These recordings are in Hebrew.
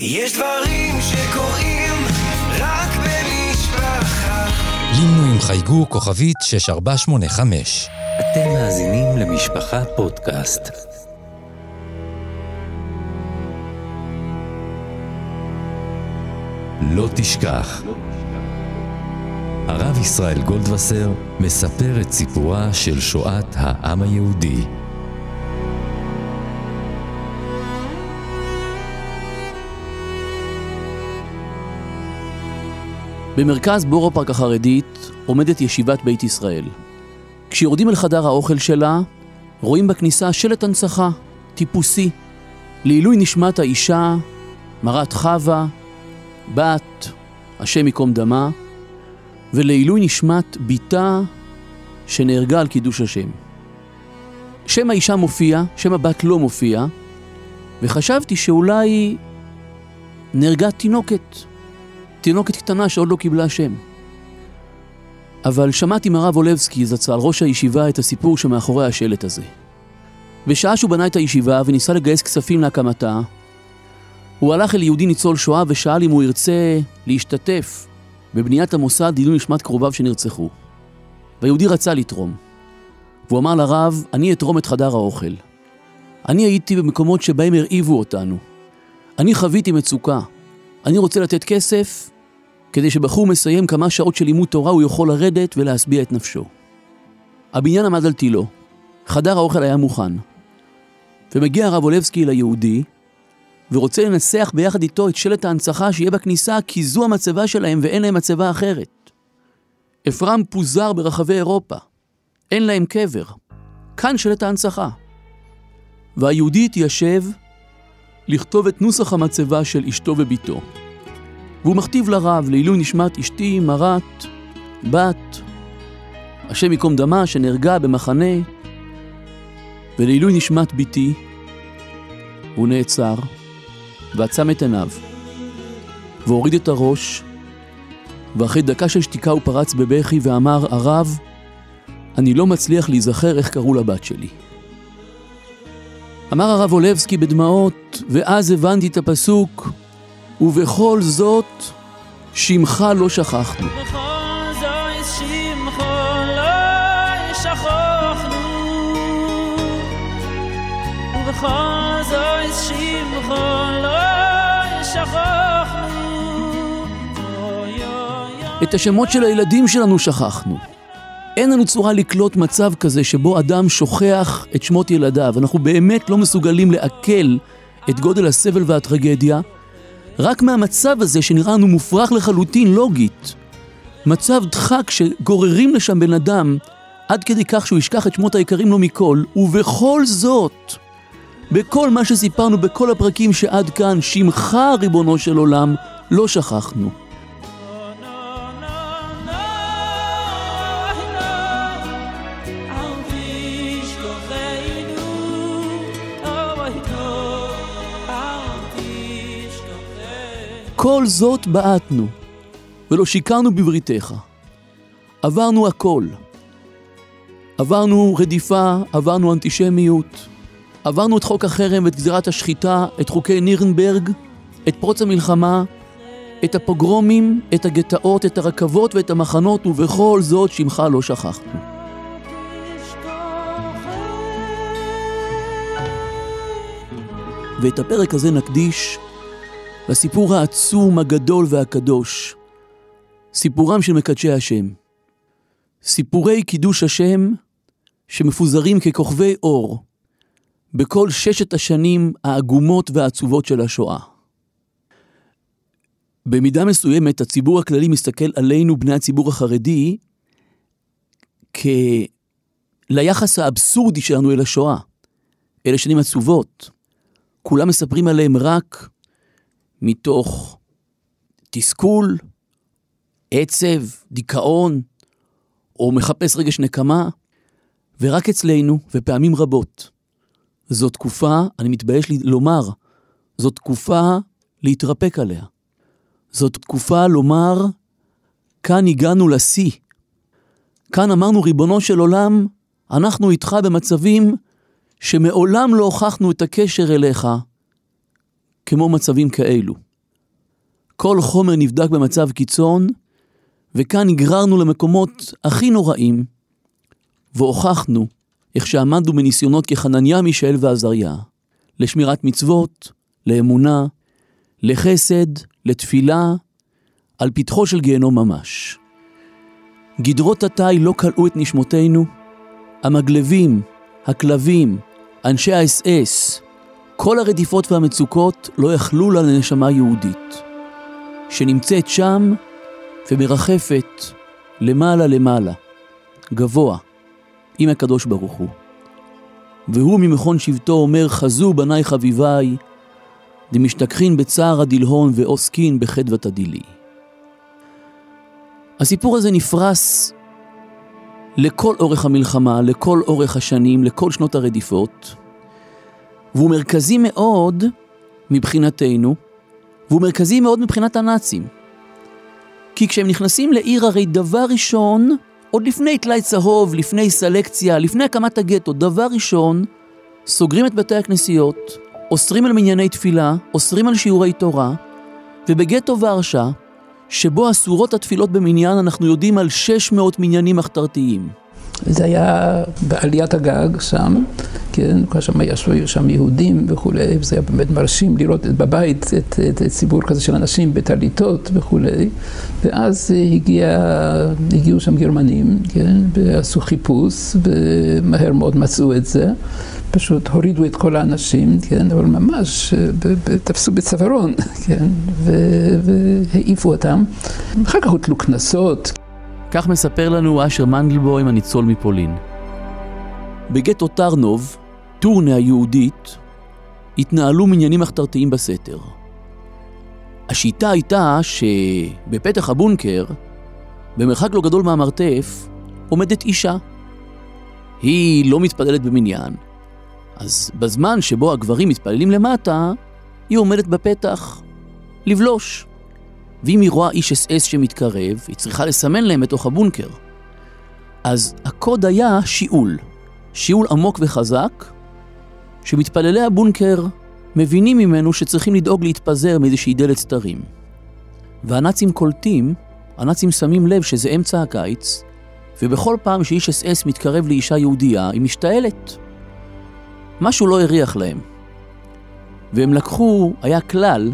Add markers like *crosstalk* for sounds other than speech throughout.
יש דברים שקורים רק במשפחה. לינו עם חייגו כוכבית 6485. אתם מאזינים למשפחה פודקאסט. לא תשכח. הרב ישראל גולדווסר מספר את סיפורה של שואת העם היהודי. במרכז בורו פארק החרדית עומדת ישיבת בית ישראל. כשיורדים אל חדר האוכל שלה, רואים בכניסה שלט הנצחה, טיפוסי, לעילוי נשמת האישה, מרת חווה, בת, השם ייקום דמה, ולעילוי נשמת בתה שנהרגה על קידוש השם. שם האישה מופיע, שם הבת לא מופיע, וחשבתי שאולי נהרגה תינוקת, תינוקת קטנה שעוד לא קיבלה שם. אבל שמעתי מהרב אולבסקי זצ"ל, ראש הישיבה, את הסיפור שמאחורי השלט הזה. בשעה שהוא בנה את הישיבה וניסה לגייס כספים להקמתה, הוא הלך אל יהודי ניצול שואה ושאל אם הוא ירצה להשתתף בבניית המוסד לעילוי נשמת קרוביו שנרצחו. והיהודי רצה לתרום. והוא אמר לרב, אני אתרום את חדר האוכל. אני הייתי במקומות שבהם הרעיבו אותנו. אני חוויתי מצוקה. אני רוצה לתת כסף כדי שבחור מסיים כמה שעות של לימוד תורה הוא יכול לרדת ולהשביע את נפשו. הבניין עמד על תילו, חדר האוכל היה מוכן. ומגיע הרב אולבסקי ליהודי, ורוצה לנסח ביחד איתו את שלט ההנצחה שיהיה בכניסה, כי זו המצבה שלהם ואין להם מצבה אחרת. אפרם פוזר ברחבי אירופה, אין להם קבר. כאן שלט ההנצחה. והיהודי התיישב לכתוב את נוסח המצבה של אשתו וביתו. והוא מכתיב לרב לעילוי נשמת אשתי, מרת, בת, השם ייקום דמה, שנהרגה במחנה, ולעילוי נשמת ביתי, הוא נעצר, ועצם את עיניו, והוריד את הראש, ואחרי דקה של שתיקה הוא פרץ בבכי ואמר, הרב, אני לא מצליח להיזכר איך קראו לבת שלי. אמר הרב אולבסקי בדמעות, ואז הבנתי את הפסוק, ובכל זאת, שמך לא שכחנו. בכל זאת שמך לא שכחנו ובכל זאת שמך לא שכחנו את השמות של הילדים שלנו שכחנו. אין לנו צורה לקלוט מצב כזה שבו אדם שוכח את שמות ילדיו. אנחנו באמת לא מסוגלים לעכל את גודל הסבל והטרגדיה, רק מהמצב הזה שנראה לנו מופרך לחלוטין לוגית. מצב דחק שגוררים לשם בן אדם עד כדי כך שהוא ישכח את שמות היקרים לו מכל, ובכל זאת, בכל מה שסיפרנו בכל הפרקים שעד כאן, שמך ריבונו של עולם, לא שכחנו. כל זאת בעטנו, ולא שיקרנו בבריתך. עברנו הכל. עברנו רדיפה, עברנו אנטישמיות, עברנו את חוק החרם ואת גזירת השחיטה, את חוקי נירנברג, את פרוץ המלחמה, את הפוגרומים, את הגטאות, את הרכבות ואת המחנות, ובכל זאת שמך לא שכחנו. ואת הפרק הזה נקדיש לסיפור העצום, הגדול והקדוש, סיפורם של מקדשי השם. סיפורי קידוש השם שמפוזרים ככוכבי אור בכל ששת השנים העגומות והעצובות של השואה. במידה מסוימת הציבור הכללי מסתכל עלינו, בני הציבור החרדי, כ... ליחס האבסורדי שלנו אל השואה. אלה שנים עצובות. כולם מספרים עליהם רק מתוך תסכול, עצב, דיכאון, או מחפש רגש נקמה, ורק אצלנו, ופעמים רבות, זו תקופה, אני מתבייש לומר, זו תקופה להתרפק עליה. זאת תקופה לומר, כאן הגענו לשיא. כאן אמרנו, ריבונו של עולם, אנחנו איתך במצבים שמעולם לא הוכחנו את הקשר אליך כמו מצבים כאלו. כל חומר נבדק במצב קיצון, וכאן נגררנו למקומות הכי נוראים, והוכחנו איך שעמדנו בניסיונות כחנניה, מישאל ועזריה, לשמירת מצוות, לאמונה, לחסד, לתפילה, על פתחו של גיהנום ממש. גדרות התיל לא כלאו את נשמותינו, המגלבים, הכלבים, אנשי האס-אס, כל הרדיפות והמצוקות לא יכלו לה לנשמה יהודית, שנמצאת שם ומרחפת למעלה למעלה, גבוה, עם הקדוש ברוך הוא. והוא ממכון שבטו אומר, חזו בניי חביביי, דמשתכחין בצער הדלהון ועוסקין בחדוות הדילי. הסיפור הזה נפרס לכל אורך המלחמה, לכל אורך השנים, לכל שנות הרדיפות, והוא מרכזי מאוד מבחינתנו, והוא מרכזי מאוד מבחינת הנאצים. כי כשהם נכנסים לעיר הרי דבר ראשון, עוד לפני טלאי צהוב, לפני סלקציה, לפני הקמת הגטו, דבר ראשון, סוגרים את בתי הכנסיות, אוסרים על מנייני תפילה, אוסרים על שיעורי תורה, ובגטו ורשה, שבו אסורות התפילות במניין, אנחנו יודעים על 600 מניינים מחתרתיים. זה היה בעליית הגג שם, כן, כל שם ישבו שם יהודים וכולי, וזה היה באמת מרשים לראות בבית את, את, את ציבור כזה של אנשים בטליתות וכולי, ואז הגיע, הגיעו שם גרמנים, כן, ועשו חיפוש, ומהר מאוד מצאו את זה. פשוט הורידו את כל האנשים, כן, אבל ממש תפסו בצווארון, *laughs* כן, והעיפו אותם. אחר כך הוטלו קנסות. כך מספר לנו אשר מנדלבוים הניצול מפולין. בגטו טרנוב, טורנה היהודית, התנהלו מניינים מחתרתיים בסתר. השיטה הייתה שבפתח הבונקר, במרחק לא גדול מהמרתף, עומדת אישה. היא לא מתפללת במניין, אז בזמן שבו הגברים מתפללים למטה, היא עומדת בפתח לבלוש. ואם היא רואה איש אס אס שמתקרב, היא צריכה לסמן להם בתוך הבונקר. אז הקוד היה שיעול. שיעול עמוק וחזק, שמתפללי הבונקר מבינים ממנו שצריכים לדאוג להתפזר מאיזושהי דלת סתרים. והנאצים קולטים, הנאצים שמים לב שזה אמצע הקיץ, ובכל פעם שאיש אס אס מתקרב לאישה יהודייה, היא משתעלת. משהו לא הריח להם. והם לקחו, היה כלל,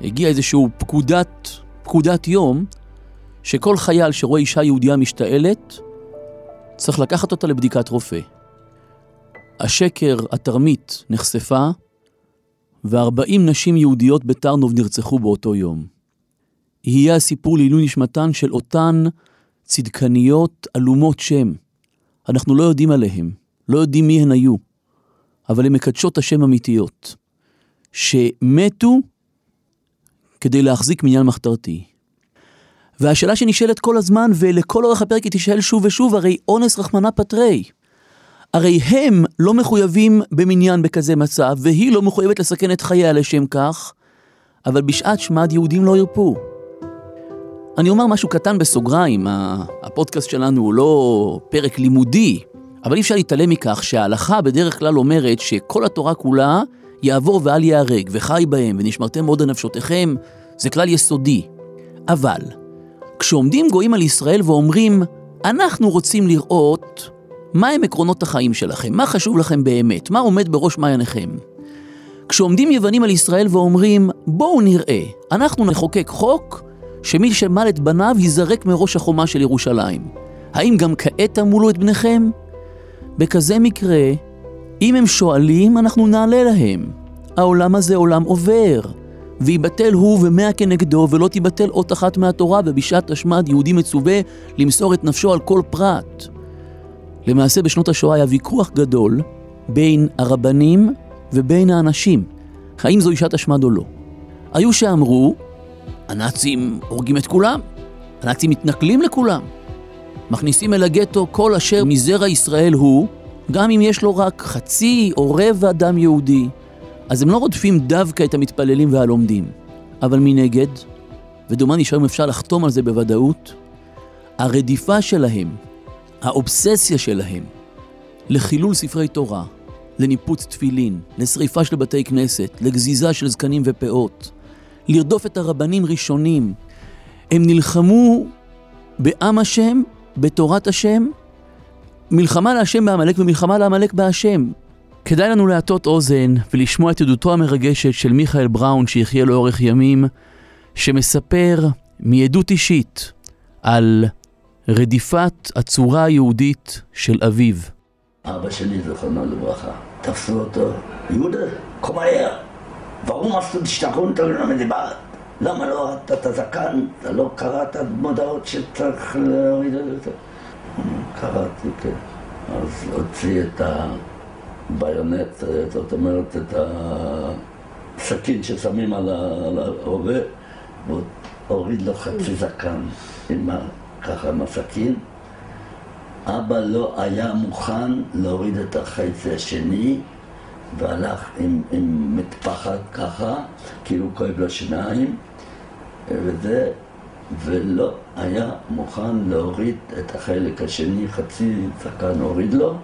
הגיע איזשהו פקודת, פקודת יום, שכל חייל שרואה אישה יהודייה משתעלת, צריך לקחת אותה לבדיקת רופא. השקר, התרמית, נחשפה, ו-40 נשים יהודיות בטרנוב נרצחו באותו יום. יהיה הסיפור לעילוי נשמתן של אותן צדקניות עלומות שם. אנחנו לא יודעים עליהן, לא יודעים מי הן היו. אבל הן מקדשות השם אמיתיות, שמתו כדי להחזיק מניין מחתרתי. והשאלה שנשאלת כל הזמן, ולכל אורך הפרק היא תשאל שוב ושוב, הרי אונס רחמנא פטרי. הרי הם לא מחויבים במניין בכזה מצב, והיא לא מחויבת לסכן את חייה לשם כך, אבל בשעת שמד יהודים לא ירפו. אני אומר משהו קטן בסוגריים, הפודקאסט שלנו הוא לא פרק לימודי, אבל אי אפשר להתעלם מכך שההלכה בדרך כלל אומרת שכל התורה כולה יעבור ואל ייהרג, וחי בהם, ונשמרתם מאוד על נפשותיכם, זה כלל יסודי. אבל, כשעומדים גויים על ישראל ואומרים, אנחנו רוצים לראות מהם עקרונות החיים שלכם, מה חשוב לכם באמת, מה עומד בראש מעייניכם. כשעומדים יוונים על ישראל ואומרים, בואו נראה, אנחנו נחוקק חוק שמי שמל את בניו ייזרק מראש החומה של ירושלים. האם גם כעת תמולו את בניכם? בכזה מקרה, אם הם שואלים, אנחנו נעלה להם. העולם הזה עולם עובר, ויבטל הוא ומאה כנגדו, ולא תיבטל אות אחת מהתורה, ובשעת השמד יהודי מצווה למסור את נפשו על כל פרט. למעשה בשנות השואה היה ויכוח גדול בין הרבנים ובין האנשים, האם זו אישת השמד או לא. היו שאמרו, הנאצים הורגים את כולם, הנאצים מתנכלים לכולם, מכניסים אל הגטו כל אשר מזרע ישראל הוא, גם אם יש לו רק חצי או רבע דם יהודי. אז הם לא רודפים דווקא את המתפללים והלומדים. אבל מנגד, ודומני שהיום אפשר לחתום על זה בוודאות, הרדיפה שלהם, האובססיה שלהם, לחילול ספרי תורה, לניפוץ תפילין, לשריפה של בתי כנסת, לגזיזה של זקנים ופאות, לרדוף את הרבנים ראשונים. הם נלחמו בעם השם, בתורת השם, מלחמה להשם בעמלק ומלחמה לעמלק בהשם. כדאי לנו להטות אוזן ולשמוע את עדותו המרגשת של מיכאל בראון שיחיה לאורך ימים, שמספר מעדות אישית על רדיפת הצורה היהודית של אביו. אבא שלי, זכרונו לברכה, תפסו אותו, יהודה, קום מהר, ואום עשו תשתחון תלונה מדבר. למה לא הורדת את הזקן? אתה לא קראת מודעות שצריך להוריד את זה? קראתי, כן. אז הוציא את הביונט, זאת אומרת, את הסכין ששמים על ה- על הרובה, והוריד לו חצי זקן עם ה- ככה עם הסכין. אבא לא היה מוכן להוריד את החצי השני והלך עם, עם מטפחת ככה, כאילו כואב לו שיניים וזה, ולא היה מוכן להוריד את החלק השני, חצי זקן הוריד לו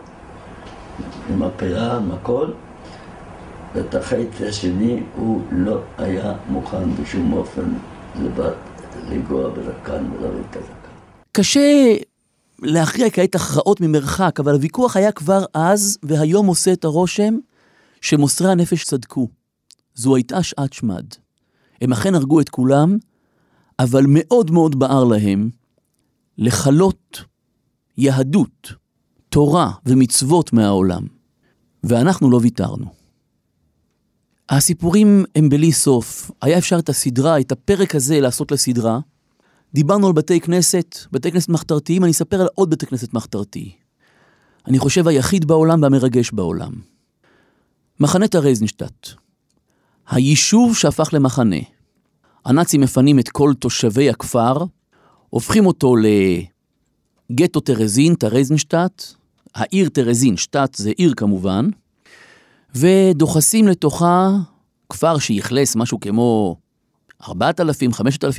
עם הפאה, עם הכל ואת החצי השני הוא לא היה מוכן בשום אופן לבד לנגוע בזקן ולהוריד את הזקן. קשה להכריע כעת הכרעות ממרחק, אבל הוויכוח היה כבר אז, והיום עושה את הרושם שמוסרי הנפש צדקו. זו הייתה שעת שמד. הם אכן הרגו את כולם, אבל מאוד מאוד בער להם לכלות יהדות, תורה ומצוות מהעולם. ואנחנו לא ויתרנו. הסיפורים הם בלי סוף. היה אפשר את הסדרה, את הפרק הזה לעשות לסדרה. דיברנו על בתי כנסת, בתי כנסת מחתרתיים, אני אספר על עוד בתי כנסת מחתרתי. אני חושב היחיד בעולם והמרגש בעולם. מחנה טרזנשטט. היישוב שהפך למחנה. הנאצים מפנים את כל תושבי הכפר, הופכים אותו לגטו טרזין, טרזנשטט, העיר טרזין, שטט זה עיר כמובן, ודוחסים לתוכה כפר שאכלס משהו כמו 4,000-5,000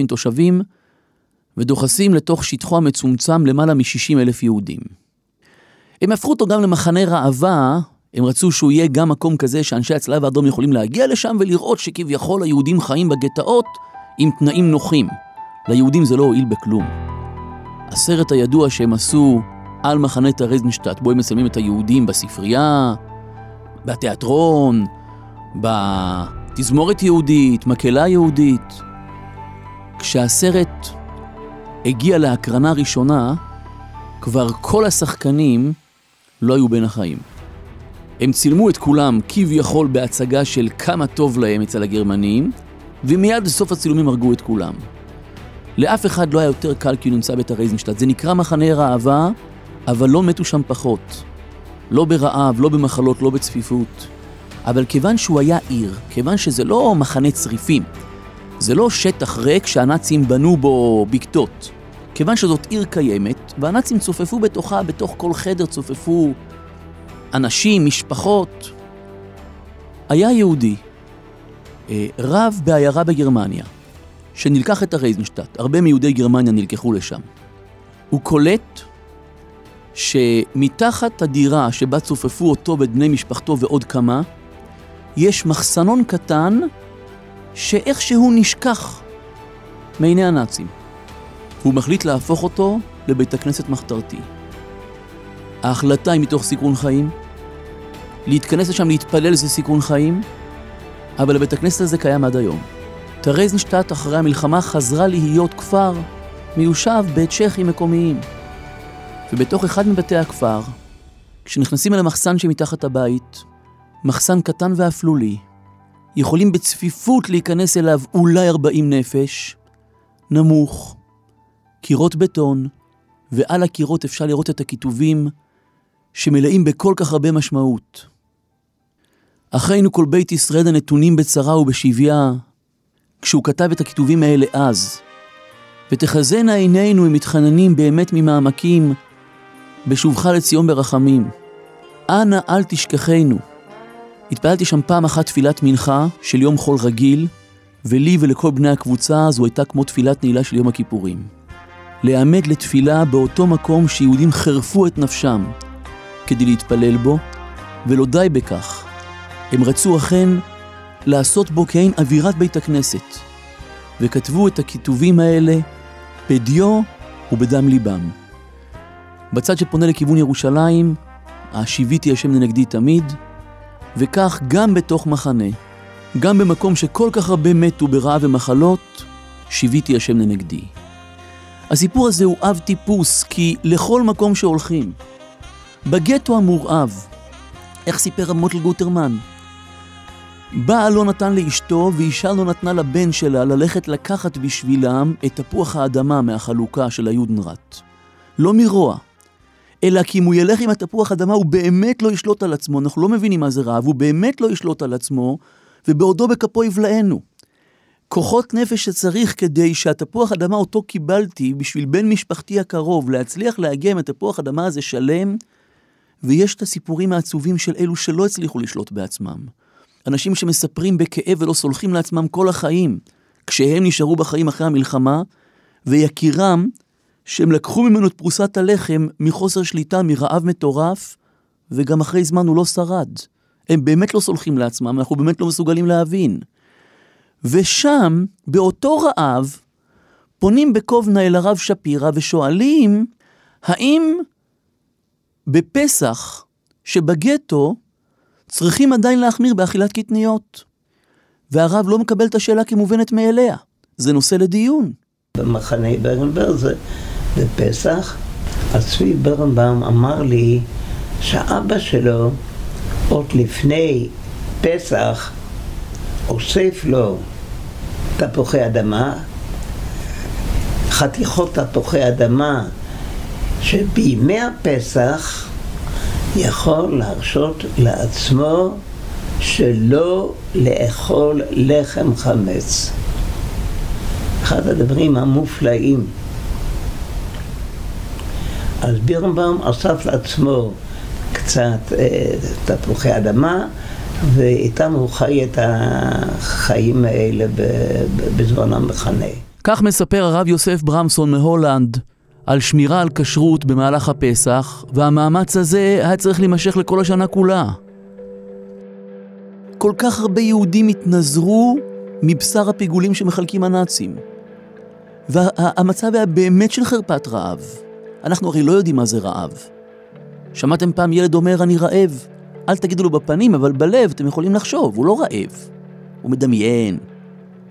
תושבים, ודוחסים לתוך שטחו המצומצם למעלה מ-60 אלף יהודים. הם הפכו אותו גם למחנה ראווה, הם רצו שהוא יהיה גם מקום כזה שאנשי הצלב האדום יכולים להגיע לשם ולראות שכביכול היהודים חיים בגטאות עם תנאים נוחים. ליהודים זה לא הועיל בכלום. הסרט הידוע שהם עשו על מחנה טרזנשטט, בו הם מצלמים את היהודים בספרייה, בתיאטרון, בתזמורת יהודית, מקהלה יהודית. כשהסרט הגיע להקרנה ראשונה, כבר כל השחקנים לא היו בין החיים. הם צילמו את כולם כביכול בהצגה של כמה טוב להם אצל הגרמנים, ומיד בסוף הצילומים הרגו את כולם. לאף אחד לא היה יותר קל כי הוא נמצא בטרייזנשטט. זה נקרא מחנה ראווה, אבל לא מתו שם פחות. לא ברעב, לא במחלות, לא בצפיפות. אבל כיוון שהוא היה עיר, כיוון שזה לא מחנה צריפים, זה לא שטח ריק שהנאצים בנו בו בקתות. כיוון שזאת עיר קיימת, והנאצים צופפו בתוכה, בתוך כל חדר צופפו אנשים, משפחות. היה יהודי, אה, רב בעיירה בגרמניה, שנלקח את הרייזנשטט, הרבה מיהודי גרמניה נלקחו לשם. הוא קולט שמתחת הדירה שבה צופפו אותו ואת בני משפחתו ועוד כמה, יש מחסנון קטן שאיכשהו נשכח מעיני הנאצים. הוא מחליט להפוך אותו לבית הכנסת מחתרתי. ההחלטה היא מתוך סיכון חיים, להתכנס לשם להתפלל זה סיכון חיים, אבל הבית הכנסת הזה קיים עד היום. טרזנשטט אחרי המלחמה חזרה להיות כפר מיושב בצ'כים מקומיים. ובתוך אחד מבתי הכפר, כשנכנסים אל המחסן שמתחת הבית, מחסן קטן ואפלולי, יכולים בצפיפות להיכנס אליו אולי 40 נפש, נמוך, קירות בטון, ועל הקירות אפשר לראות את הכיתובים שמלאים בכל כך הרבה משמעות. אחינו כל בית ישראל הנתונים בצרה ובשביה, כשהוא כתב את הכיתובים האלה אז, ותחזינה עינינו אם מתחננים באמת ממעמקים, בשובך לציון ברחמים. אנא אל תשכחנו. התפללתי שם פעם אחת תפילת מנחה של יום חול רגיל, ולי ולכל בני הקבוצה זו הייתה כמו תפילת נעילה של יום הכיפורים. להעמד לתפילה באותו מקום שיהודים חירפו את נפשם כדי להתפלל בו, ולא די בכך. הם רצו אכן לעשות בו כעין אווירת בית הכנסת, וכתבו את הכיתובים האלה בדיו ובדם ליבם. בצד שפונה לכיוון ירושלים, השיביתי השם לנגדי תמיד, וכך גם בתוך מחנה, גם במקום שכל כך הרבה מתו ברעב ומחלות, שיביתי השם לנגדי. הסיפור הזה הוא אב טיפוס, כי לכל מקום שהולכים, בגטו המורעב, איך סיפר מוטל גוטרמן? בעל לא נתן לאשתו ואישה לא נתנה לבן שלה ללכת לקחת בשבילם את תפוח האדמה מהחלוקה של היודנראט. לא מרוע, אלא כי אם הוא ילך עם התפוח אדמה הוא באמת לא ישלוט על עצמו, אנחנו לא מבינים מה זה רעב, הוא באמת לא ישלוט על עצמו, ובעודו בכפו יבלענו. כוחות נפש שצריך כדי שהתפוח אדמה אותו קיבלתי בשביל בן משפחתי הקרוב להצליח לאגם את תפוח אדמה הזה שלם, ויש את הסיפורים העצובים של אלו שלא הצליחו לשלוט בעצמם. אנשים שמספרים בכאב ולא סולחים לעצמם כל החיים, כשהם נשארו בחיים אחרי המלחמה, ויקירם, שהם לקחו ממנו את פרוסת הלחם מחוסר שליטה, מרעב מטורף, וגם אחרי זמן הוא לא שרד. הם באמת לא סולחים לעצמם, אנחנו באמת לא מסוגלים להבין. ושם, באותו רעב, פונים בקובנה אל הרב שפירא ושואלים, האם בפסח שבגטו צריכים עדיין להחמיר באכילת קטניות? והרב לא מקבל את השאלה כמובנת מאליה. זה נושא לדיון. במחנה ברנבר זה בפסח, אז צבי ברנבאום אמר לי שאבא שלו עוד לפני פסח אוסף לו תפוחי אדמה, חתיכות תפוחי אדמה שבימי הפסח יכול להרשות לעצמו שלא לאכול לחם חמץ. אחד הדברים המופלאים. אז בירנבאום אסף לעצמו קצת אה, תפוחי אדמה, ואיתם הוא חי את החיים האלה בזמן המחנה. כך מספר הרב יוסף ברמסון מהולנד על שמירה על כשרות במהלך הפסח, והמאמץ הזה היה צריך להימשך לכל השנה כולה. כל כך הרבה יהודים התנזרו מבשר הפיגולים שמחלקים הנאצים. והמצב היה באמת של חרפת רעב. אנחנו הרי לא יודעים מה זה רעב. שמעתם פעם ילד אומר אני רעב? אל תגידו לו בפנים, אבל בלב אתם יכולים לחשוב, הוא לא רעב. הוא מדמיין,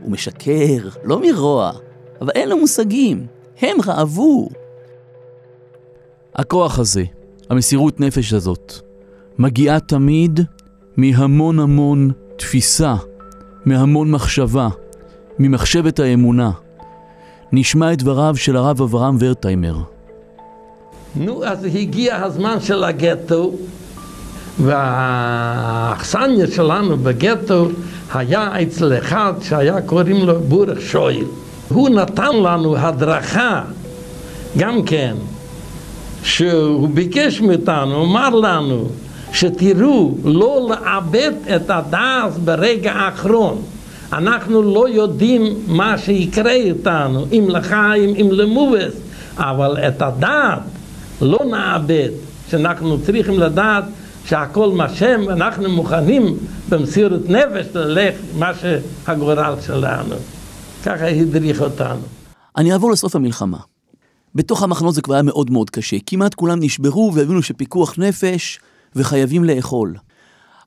הוא משקר, לא מרוע, אבל אין לו מושגים, הם רעבו. הכוח הזה, המסירות נפש הזאת, מגיעה תמיד מהמון המון תפיסה, מהמון מחשבה, ממחשבת האמונה. נשמע את דבריו של הרב אברהם ורטהיימר. נו, אז הגיע הזמן של הגטו, והאכסניה שלנו בגטו היה אצל אחד שהיה קוראים לו בורך שויל. הוא נתן לנו הדרכה, גם כן, שהוא ביקש מאיתנו, אמר לנו, שתראו, לא לאבד את הדעת ברגע האחרון. אנחנו לא יודעים מה שיקרה איתנו, אם לחיים, אם למובס, אבל את הדעת לא נאבד, שאנחנו צריכים לדעת שהכל מהשם, ואנחנו מוכנים במסירות נפש ללך מה שהגורל שלנו. ככה הדריך אותנו. אני אעבור לסוף המלחמה. בתוך המחנות זה כבר היה מאוד מאוד קשה. כמעט כולם נשברו והבינו שפיקוח נפש וחייבים לאכול.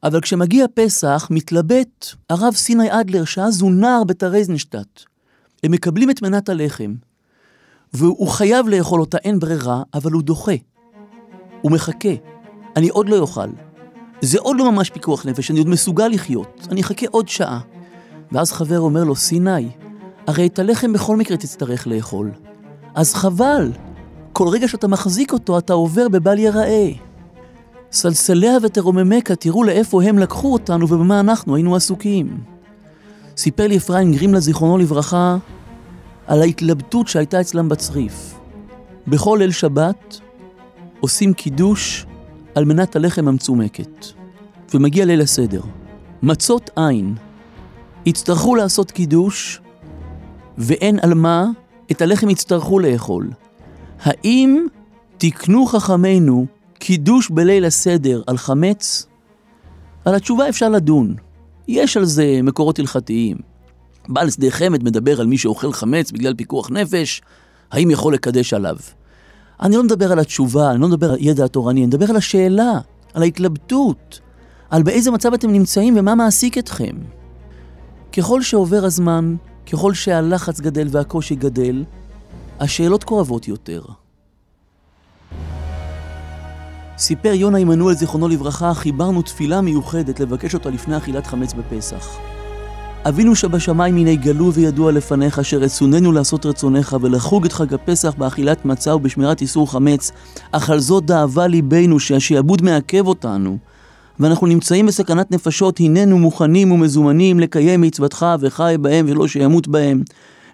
אבל כשמגיע פסח, מתלבט הרב סיני אדלר, שאז הוא נער בטרזנשטט. הם מקבלים את מנת הלחם, והוא חייב לאכול אותה, אין ברירה, אבל הוא דוחה. הוא מחכה. אני עוד לא אוכל. זה עוד לא ממש פיקוח נפש, אני עוד מסוגל לחיות. אני אחכה עוד שעה. ואז חבר אומר לו, סיני, הרי את הלחם בכל מקרה תצטרך לאכול. אז חבל. כל רגע שאתה מחזיק אותו, אתה עובר בבל יראה. סלסליה ותרוממך, תראו לאיפה הם לקחו אותנו ובמה אנחנו היינו עסוקים. סיפר לי אפרים גרימלה, זיכרונו לברכה, על ההתלבטות שהייתה אצלם בצריף. בכל ליל שבת עושים קידוש על מנת הלחם המצומקת. ומגיע ליל הסדר. מצות אין. יצטרכו לעשות קידוש, ואין על מה, את הלחם יצטרכו לאכול. האם תקנו חכמינו קידוש בליל הסדר על חמץ? על התשובה אפשר לדון. יש על זה מקורות הלכתיים. בעל שדה חמד מדבר על מי שאוכל חמץ בגלל פיקוח נפש, האם יכול לקדש עליו? אני לא מדבר על התשובה, אני לא מדבר על ידע התורני, אני מדבר על השאלה, על ההתלבטות, על באיזה מצב אתם נמצאים ומה מעסיק אתכם. ככל שעובר הזמן, ככל שהלחץ גדל והקושי גדל, השאלות כואבות יותר. סיפר יונה עמנואל זיכרונו לברכה, חיברנו תפילה מיוחדת לבקש אותה לפני אכילת חמץ בפסח. אבינו שבשמיים הנה גלו וידוע לפניך, שרצוננו לעשות רצונך ולחוג את חג הפסח באכילת מצה ובשמירת איסור חמץ, אך על זאת דאבה ליבנו שהשעבוד מעכב אותנו. ואנחנו נמצאים בסכנת נפשות, הננו מוכנים ומזומנים לקיים מצוותך וחי בהם ולא שימות בהם.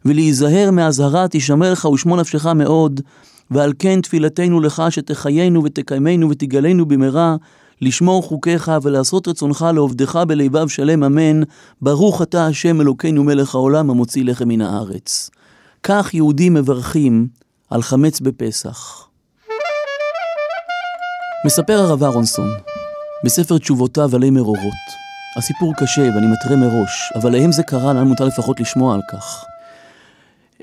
ולהיזהר מאזהרה תשמר לך ושמו נפשך מאוד, ועל כן תפילתנו לך שתחיינו ותקיימנו ותגלנו במהרה, לשמור חוקיך ולעשות רצונך לעובדך בלבב שלם אמן, ברוך אתה השם אלוקינו מלך העולם המוציא לחם מן הארץ. כך יהודים מברכים על חמץ בפסח. מספר הרב אהרונסון, בספר תשובותיו עלי מרורות. הסיפור קשה ואני מתרה מראש, אבל להם זה קרה, לנו מותר לפחות לשמוע על כך.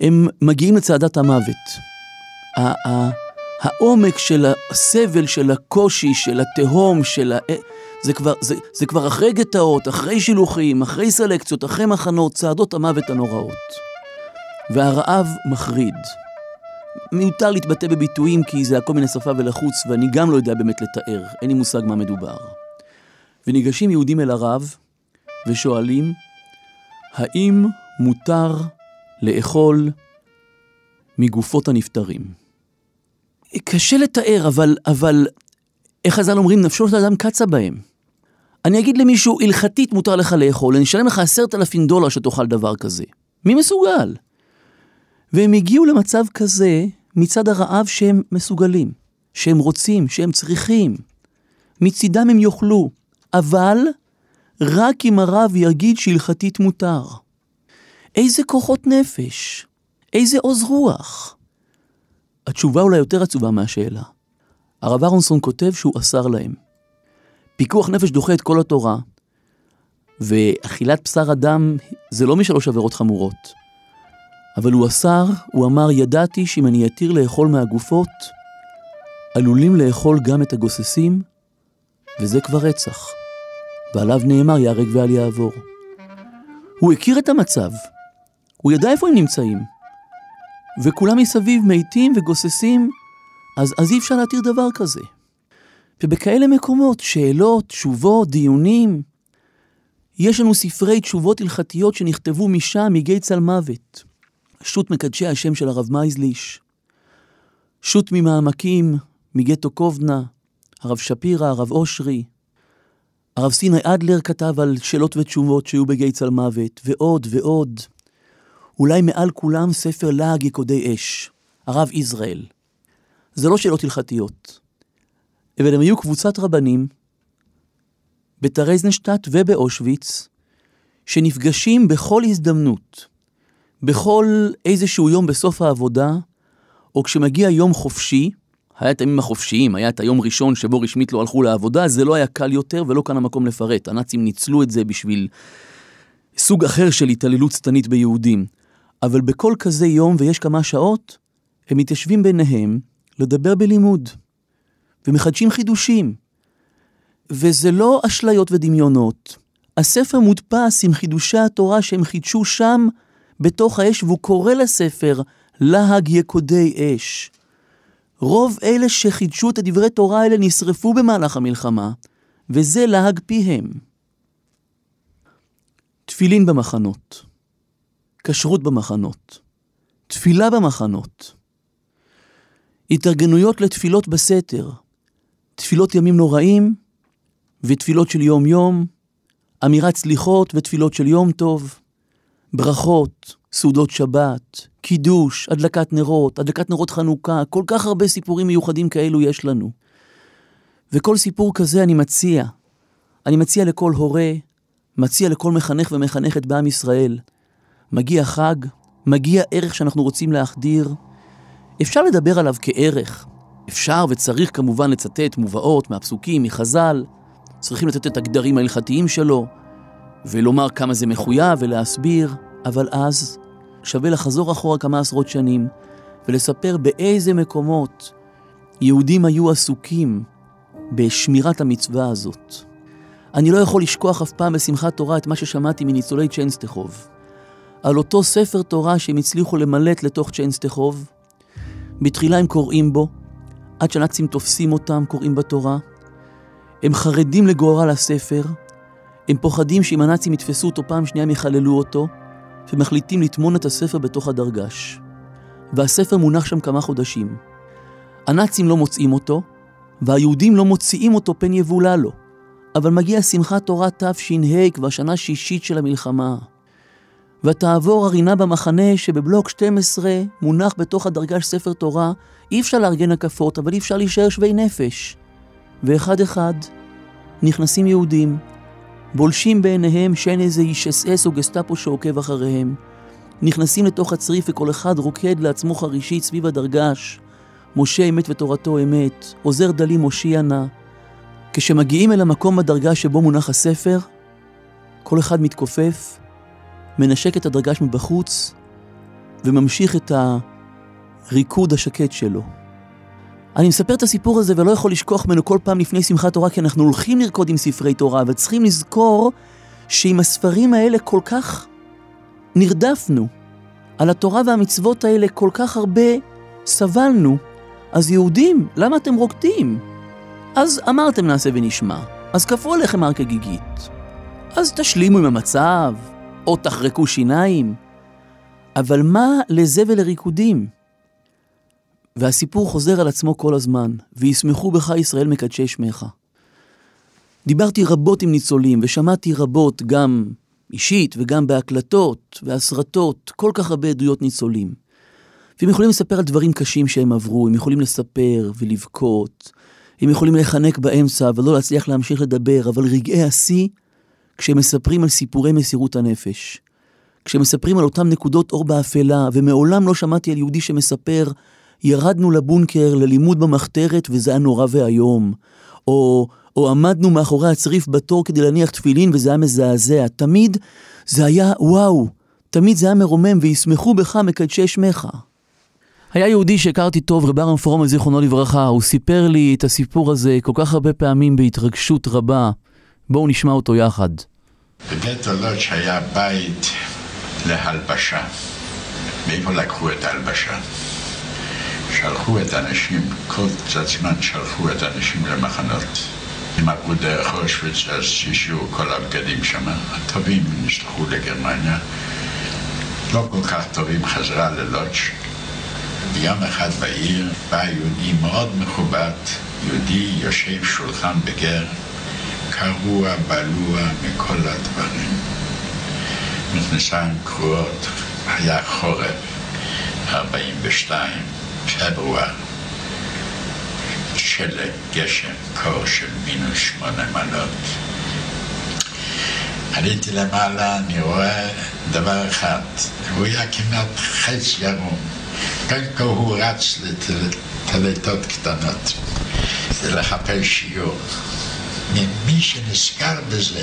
הם מגיעים לצעדת המוות. העומק של הסבל, של הקושי, של התהום, של ה... זה כבר, זה, זה כבר אחרי גטאות, אחרי שילוחים, אחרי סלקציות, אחרי מחנות, צעדות המוות הנוראות. והרעב מחריד. מיותר להתבטא בביטויים כי זה הכל מן השפה ולחוץ, ואני גם לא יודע באמת לתאר, אין לי מושג מה מדובר. וניגשים יהודים אל הרב ושואלים, האם מותר לאכול מגופות הנפטרים? קשה לתאר, אבל, אבל איך חז"ל אומרים, נפשו של אדם קצה בהם. אני אגיד למישהו, הלכתית מותר לך לאכול, אני אשלם לך עשרת אלפים דולר שתאכל דבר כזה. מי מסוגל? והם הגיעו למצב כזה מצד הרעב שהם מסוגלים, שהם רוצים, שהם צריכים. מצידם הם יאכלו, אבל רק אם הרב יגיד שהלכתית מותר. איזה כוחות נפש, איזה עוז רוח. התשובה אולי יותר עצובה מהשאלה. הרב אהרונסון כותב שהוא אסר להם. פיקוח נפש דוחה את כל התורה, ואכילת בשר אדם זה לא משלוש עבירות חמורות. אבל הוא אסר, הוא אמר, ידעתי שאם אני אתיר לאכול מהגופות, עלולים לאכול גם את הגוססים, וזה כבר רצח. ועליו נאמר, ייהרג ואל יעבור. הוא הכיר את המצב, הוא ידע איפה הם נמצאים. וכולם מסביב מתים וגוססים, אז, אז אי אפשר להתיר דבר כזה. ובכאלה מקומות, שאלות, תשובות, דיונים, יש לנו ספרי תשובות הלכתיות שנכתבו משם, מגי צל מוות. שו"ת מקדשי השם של הרב מייזליש, שו"ת ממעמקים, מגטו קובנה, הרב שפירא, הרב אושרי, הרב סיני אדלר כתב על שאלות ותשובות שהיו בגי צל מוות, ועוד ועוד. אולי מעל כולם ספר לעג יקודי אש, הרב יזרעאל. זה לא שאלות הלכתיות, אבל הם היו קבוצת רבנים בטרזנשטט ובאושוויץ, שנפגשים בכל הזדמנות, בכל איזשהו יום בסוף העבודה, או כשמגיע יום חופשי, היה את הימים החופשיים, היה את היום ראשון שבו רשמית לא הלכו לעבודה, זה לא היה קל יותר ולא כאן המקום לפרט. הנאצים ניצלו את זה בשביל סוג אחר של התעללות שטנית ביהודים. אבל בכל כזה יום, ויש כמה שעות, הם מתיישבים ביניהם לדבר בלימוד, ומחדשים חידושים. וזה לא אשליות ודמיונות. הספר מודפס עם חידושי התורה שהם חידשו שם, בתוך האש, והוא קורא לספר להג יקודי אש. רוב אלה שחידשו את הדברי תורה האלה נשרפו במהלך המלחמה, וזה להג פיהם. תפילין במחנות. כשרות במחנות, תפילה במחנות, התארגנויות לתפילות בסתר, תפילות ימים נוראים ותפילות של יום-יום, אמירת סליחות ותפילות של יום טוב, ברכות, סעודות שבת, קידוש, הדלקת נרות, הדלקת נרות חנוכה, כל כך הרבה סיפורים מיוחדים כאלו יש לנו. וכל סיפור כזה אני מציע, אני מציע לכל הורה, מציע לכל מחנך ומחנכת בעם ישראל, מגיע חג, מגיע ערך שאנחנו רוצים להחדיר. אפשר לדבר עליו כערך. אפשר וצריך כמובן לצטט מובאות מהפסוקים, מחז"ל. צריכים לתת את הגדרים ההלכתיים שלו, ולומר כמה זה מחויב ולהסביר, אבל אז שווה לחזור אחורה כמה עשרות שנים ולספר באיזה מקומות יהודים היו עסוקים בשמירת המצווה הזאת. אני לא יכול לשכוח אף פעם בשמחת תורה את מה ששמעתי מניצולי צ'נסטחוב. על אותו ספר תורה שהם הצליחו למלט לתוך צ'נסטחוב. בתחילה הם קוראים בו, עד שהנאצים תופסים אותם, קוראים בתורה. הם חרדים לגורל הספר, הם פוחדים שאם הנאצים יתפסו אותו פעם שנייה הם יחללו אותו, ומחליטים לטמון את הספר בתוך הדרגש. והספר מונח שם כמה חודשים. הנאצים לא מוצאים אותו, והיהודים לא מוציאים אותו פן יבולע לו. אבל מגיע שמחת תורה תש"ה, כבר שנה שישית של המלחמה. ותעבור הרינה במחנה שבבלוק 12 מונח בתוך הדרגש ספר תורה, אי אפשר לארגן הקפות, אבל אי אפשר להישאר שווי נפש. ואחד אחד נכנסים יהודים, בולשים בעיניהם שאין איזה איש אס אס או גסטאפו שעוקב אחריהם. נכנסים לתוך הצריף וכל אחד רוקד לעצמו חרישית סביב הדרגש. משה אמת ותורתו אמת, עוזר דלי מושיע נא. כשמגיעים אל המקום בדרגה שבו מונח הספר, כל אחד מתכופף, מנשק את הדרגש מבחוץ, וממשיך את הריקוד השקט שלו. אני מספר את הסיפור הזה ולא יכול לשכוח ממנו כל פעם לפני שמחת תורה, כי אנחנו הולכים לרקוד עם ספרי תורה, אבל צריכים לזכור שעם הספרים האלה כל כך נרדפנו. על התורה והמצוות האלה כל כך הרבה סבלנו. אז יהודים, למה אתם רוקדים? אז אמרתם נעשה ונשמע. אז כפו עליכם הר כגיגית. אז תשלימו עם המצב, או תחרקו שיניים. אבל מה לזה ולריקודים? והסיפור חוזר על עצמו כל הזמן, וישמחו בך ישראל מקדשי שמך. דיברתי רבות עם ניצולים, ושמעתי רבות, גם אישית וגם בהקלטות והסרטות, כל כך הרבה עדויות ניצולים. והם יכולים לספר על דברים קשים שהם עברו, הם יכולים לספר ולבכות, הם יכולים להיחנק באמצע ולא להצליח להמשיך לדבר, אבל רגעי השיא, כשהם מספרים על סיפורי מסירות הנפש. כשהם מספרים על אותם נקודות אור באפלה, ומעולם לא שמעתי על יהודי שמספר, ירדנו לבונקר ללימוד במחתרת וזה היה נורא ואיום. או, או עמדנו מאחורי הצריף בתור כדי להניח תפילין וזה היה מזעזע. תמיד זה היה וואו, תמיד זה היה מרומם וישמחו בך מקדשי שמך. היה יהודי שהכרתי טוב, רב ארם פרומל זיכרונו לברכה, הוא סיפר לי את הסיפור הזה כל כך הרבה פעמים בהתרגשות רבה. בואו נשמע אותו יחד. בבית הלוץ' היה בית להלבשה. מאיפה לקחו את ההלבשה? שלחו את האנשים, כל קצת זמן שלחו את האנשים למחנות. אם עברו דרך אושוויץ אז שהשאירו כל הבגדים שם, הטובים נשלחו לגרמניה, לא כל כך טובים חזרה ללוץ'. ביום אחד בעיר בא יהודי מאוד מכובד, יהודי יושב שולחן בגר, קרוע, בלוע מכל הדברים. מכנסיים קרועות, היה חורף, 42, פברואר, שלג, גשם, קור של מינוס שמונה מעלות. עליתי למעלה, אני רואה דבר אחד, הוא היה כמעט חץ ירום. קודם כל הוא רץ לטלטות קטנות, לחפש שיעור. מי שנזכר בזה,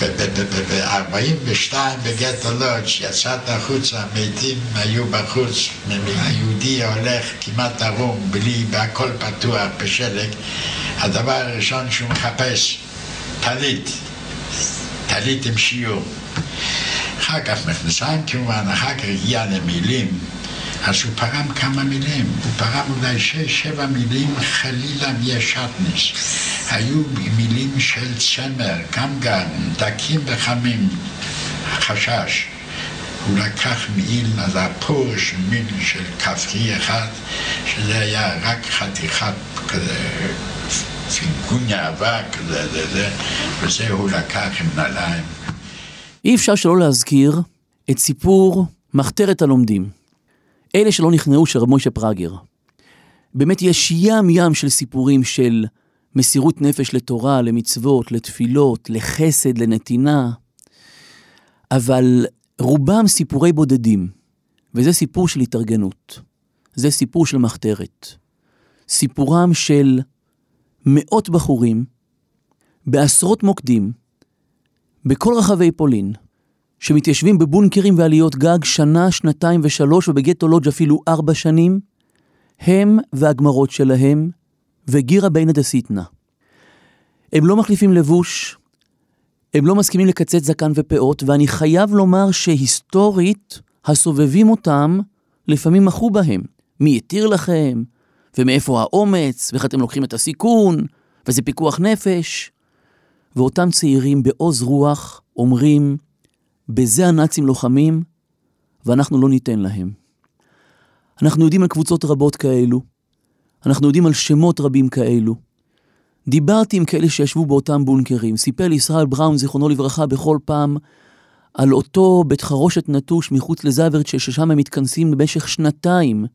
ב-42 בגטו לודג' יצאת החוצה, המתים היו בחוץ, היהודי הולך כמעט ערום, בלי, והכל פתוח, בשלג, הדבר הראשון שהוא מחפש, טלית, טלית עם שיעור. אחר כך מכנסיים כמובן, אחר כך הגיע למילים. אז הוא פרם כמה מילים, הוא פרם אולי שש, שבע מילים חלילה מישטניס. היו מילים של צמר, גם גן, דקים וחמים, חשש. הוא לקח מעיל על הפורש מיל של כפרי אחד, שזה היה רק חתיכת כזה, פיגוניה אבק, כזה, זה, זה, וזה הוא לקח עם נעליים. אי אפשר שלא להזכיר את סיפור מחתרת הלומדים. אלה שלא נכנעו של רב מוישה פרגר. באמת יש ים ים של סיפורים של מסירות נפש לתורה, למצוות, לתפילות, לחסד, לנתינה, אבל רובם סיפורי בודדים, וזה סיפור של התארגנות. זה סיפור של מחתרת. סיפורם של מאות בחורים בעשרות מוקדים בכל רחבי פולין, שמתיישבים בבונקרים ועליות גג שנה, שנתיים ושלוש, ובגטו לודג' אפילו ארבע שנים, הם והגמרות שלהם, וגירא בינא דסיתנא. הם לא מחליפים לבוש, הם לא מסכימים לקצץ זקן ופאות, ואני חייב לומר שהיסטורית, הסובבים אותם לפעמים מחו בהם. מי התיר לכם? ומאיפה האומץ? ואיך אתם לוקחים את הסיכון? וזה פיקוח נפש? ואותם צעירים בעוז רוח אומרים, בזה הנאצים לוחמים, ואנחנו לא ניתן להם. אנחנו יודעים על קבוצות רבות כאלו, אנחנו יודעים על שמות רבים כאלו. דיברתי עם כאלה שישבו באותם בונקרים, סיפר לי ישראל בראון, זיכרונו לברכה, בכל פעם על אותו בית חרושת נטוש מחוץ לזוורצ'ה, ששם הם מתכנסים במשך שנתיים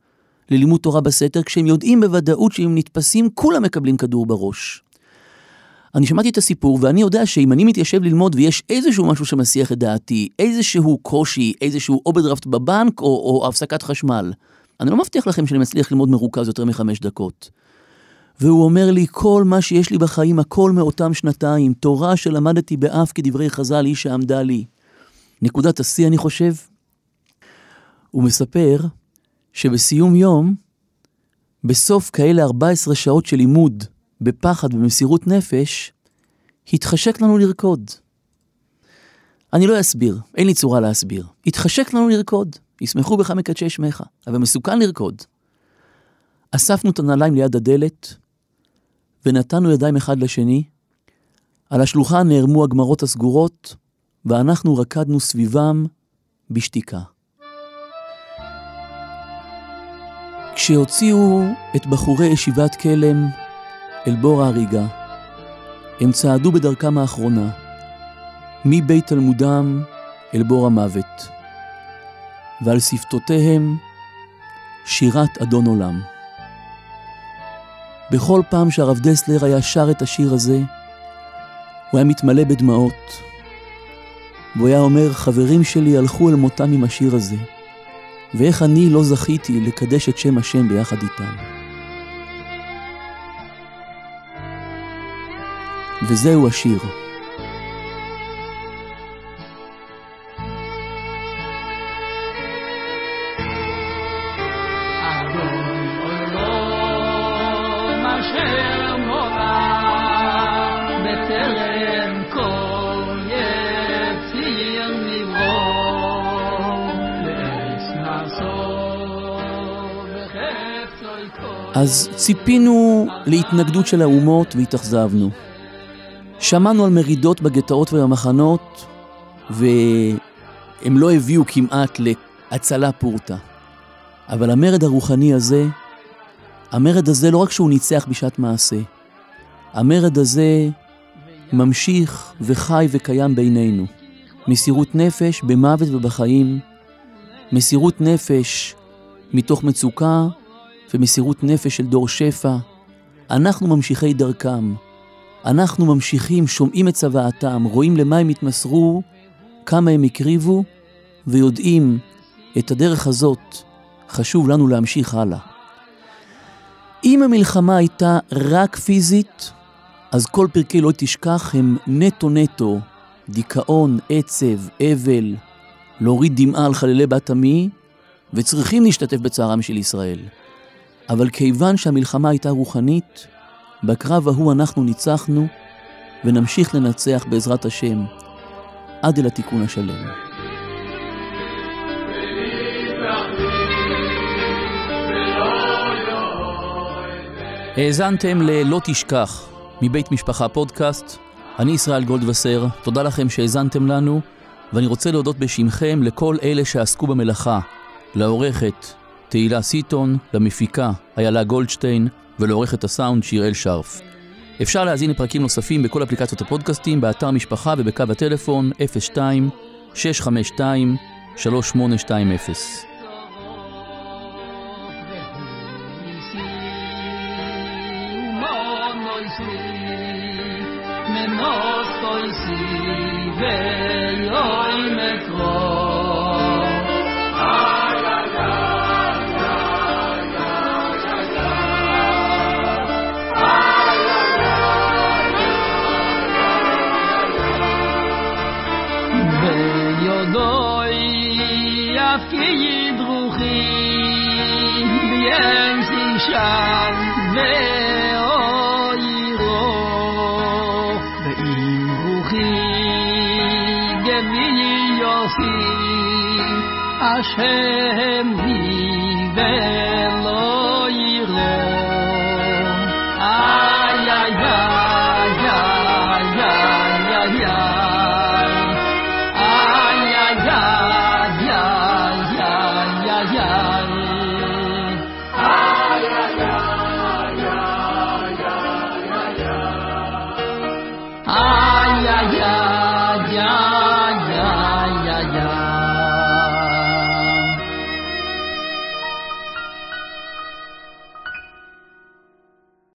ללימוד תורה בסתר, כשהם יודעים בוודאות שאם נתפסים, כולם מקבלים כדור בראש. אני שמעתי את הסיפור, ואני יודע שאם אני מתיישב ללמוד ויש איזשהו משהו שמסיח את דעתי, איזשהו קושי, איזשהו אוברדרפט בבנק או, או הפסקת חשמל, אני לא מבטיח לכם שאני מצליח ללמוד מרוכז יותר מחמש דקות. והוא אומר לי, כל מה שיש לי בחיים, הכל מאותם שנתיים, תורה שלמדתי באף כדברי חז"ל, היא שעמדה לי. נקודת השיא, אני חושב, הוא מספר שבסיום יום, בסוף כאלה 14 שעות של לימוד, בפחד ובמסירות נפש, התחשק לנו לרקוד. אני לא אסביר, אין לי צורה להסביר. התחשק לנו לרקוד, ישמחו בך מקדשי שמך, אבל מסוכן לרקוד. אספנו את הנעליים ליד הדלת, ונתנו ידיים אחד לשני. על השלוחה נערמו הגמרות הסגורות, ואנחנו רקדנו סביבם בשתיקה. כשהוציאו את בחורי ישיבת כלם אל בור ההריגה, הם צעדו בדרכם האחרונה, מבית תלמודם אל בור המוות, ועל שפתותיהם שירת אדון עולם. בכל פעם שהרב דסלר היה שר את השיר הזה, הוא היה מתמלא בדמעות, והוא היה אומר, חברים שלי הלכו אל מותם עם השיר הזה, ואיך אני לא זכיתי לקדש את שם השם ביחד איתם. וזהו השיר. אז ציפינו להתנגדות של האומות והתאכזבנו. שמענו על מרידות בגטאות ובמחנות, והם לא הביאו כמעט להצלה פורתא. אבל המרד הרוחני הזה, המרד הזה לא רק שהוא ניצח בשעת מעשה, המרד הזה ממשיך וחי וקיים בינינו. מסירות נפש במוות ובחיים, מסירות נפש מתוך מצוקה ומסירות נפש של דור שפע. אנחנו ממשיכי דרכם. אנחנו ממשיכים, שומעים את צוואתם, רואים למה הם התמסרו, כמה הם הקריבו, ויודעים את הדרך הזאת חשוב לנו להמשיך הלאה. אם המלחמה הייתה רק פיזית, אז כל פרקי לא תשכח הם נטו נטו, דיכאון, עצב, אבל, להוריד דמעה על חללי בת עמי, וצריכים להשתתף בצערם של ישראל. אבל כיוון שהמלחמה הייתה רוחנית, בקרב ההוא אנחנו ניצחנו, ונמשיך לנצח בעזרת השם, עד אל התיקון השלם. האזנתם ל"לא תשכח" מבית משפחה פודקאסט. אני ישראל גולדווסר, תודה לכם שהאזנתם לנו, ואני רוצה להודות בשמכם לכל אלה שעסקו במלאכה, לעורכת תהילה סיטון, למפיקה איילה גולדשטיין ולעורכת הסאונד שיראל שרף. אפשר להזין לפרקים נוספים בכל אפליקציות הפודקאסטים, באתר משפחה ובקו הטלפון 02 652 3820.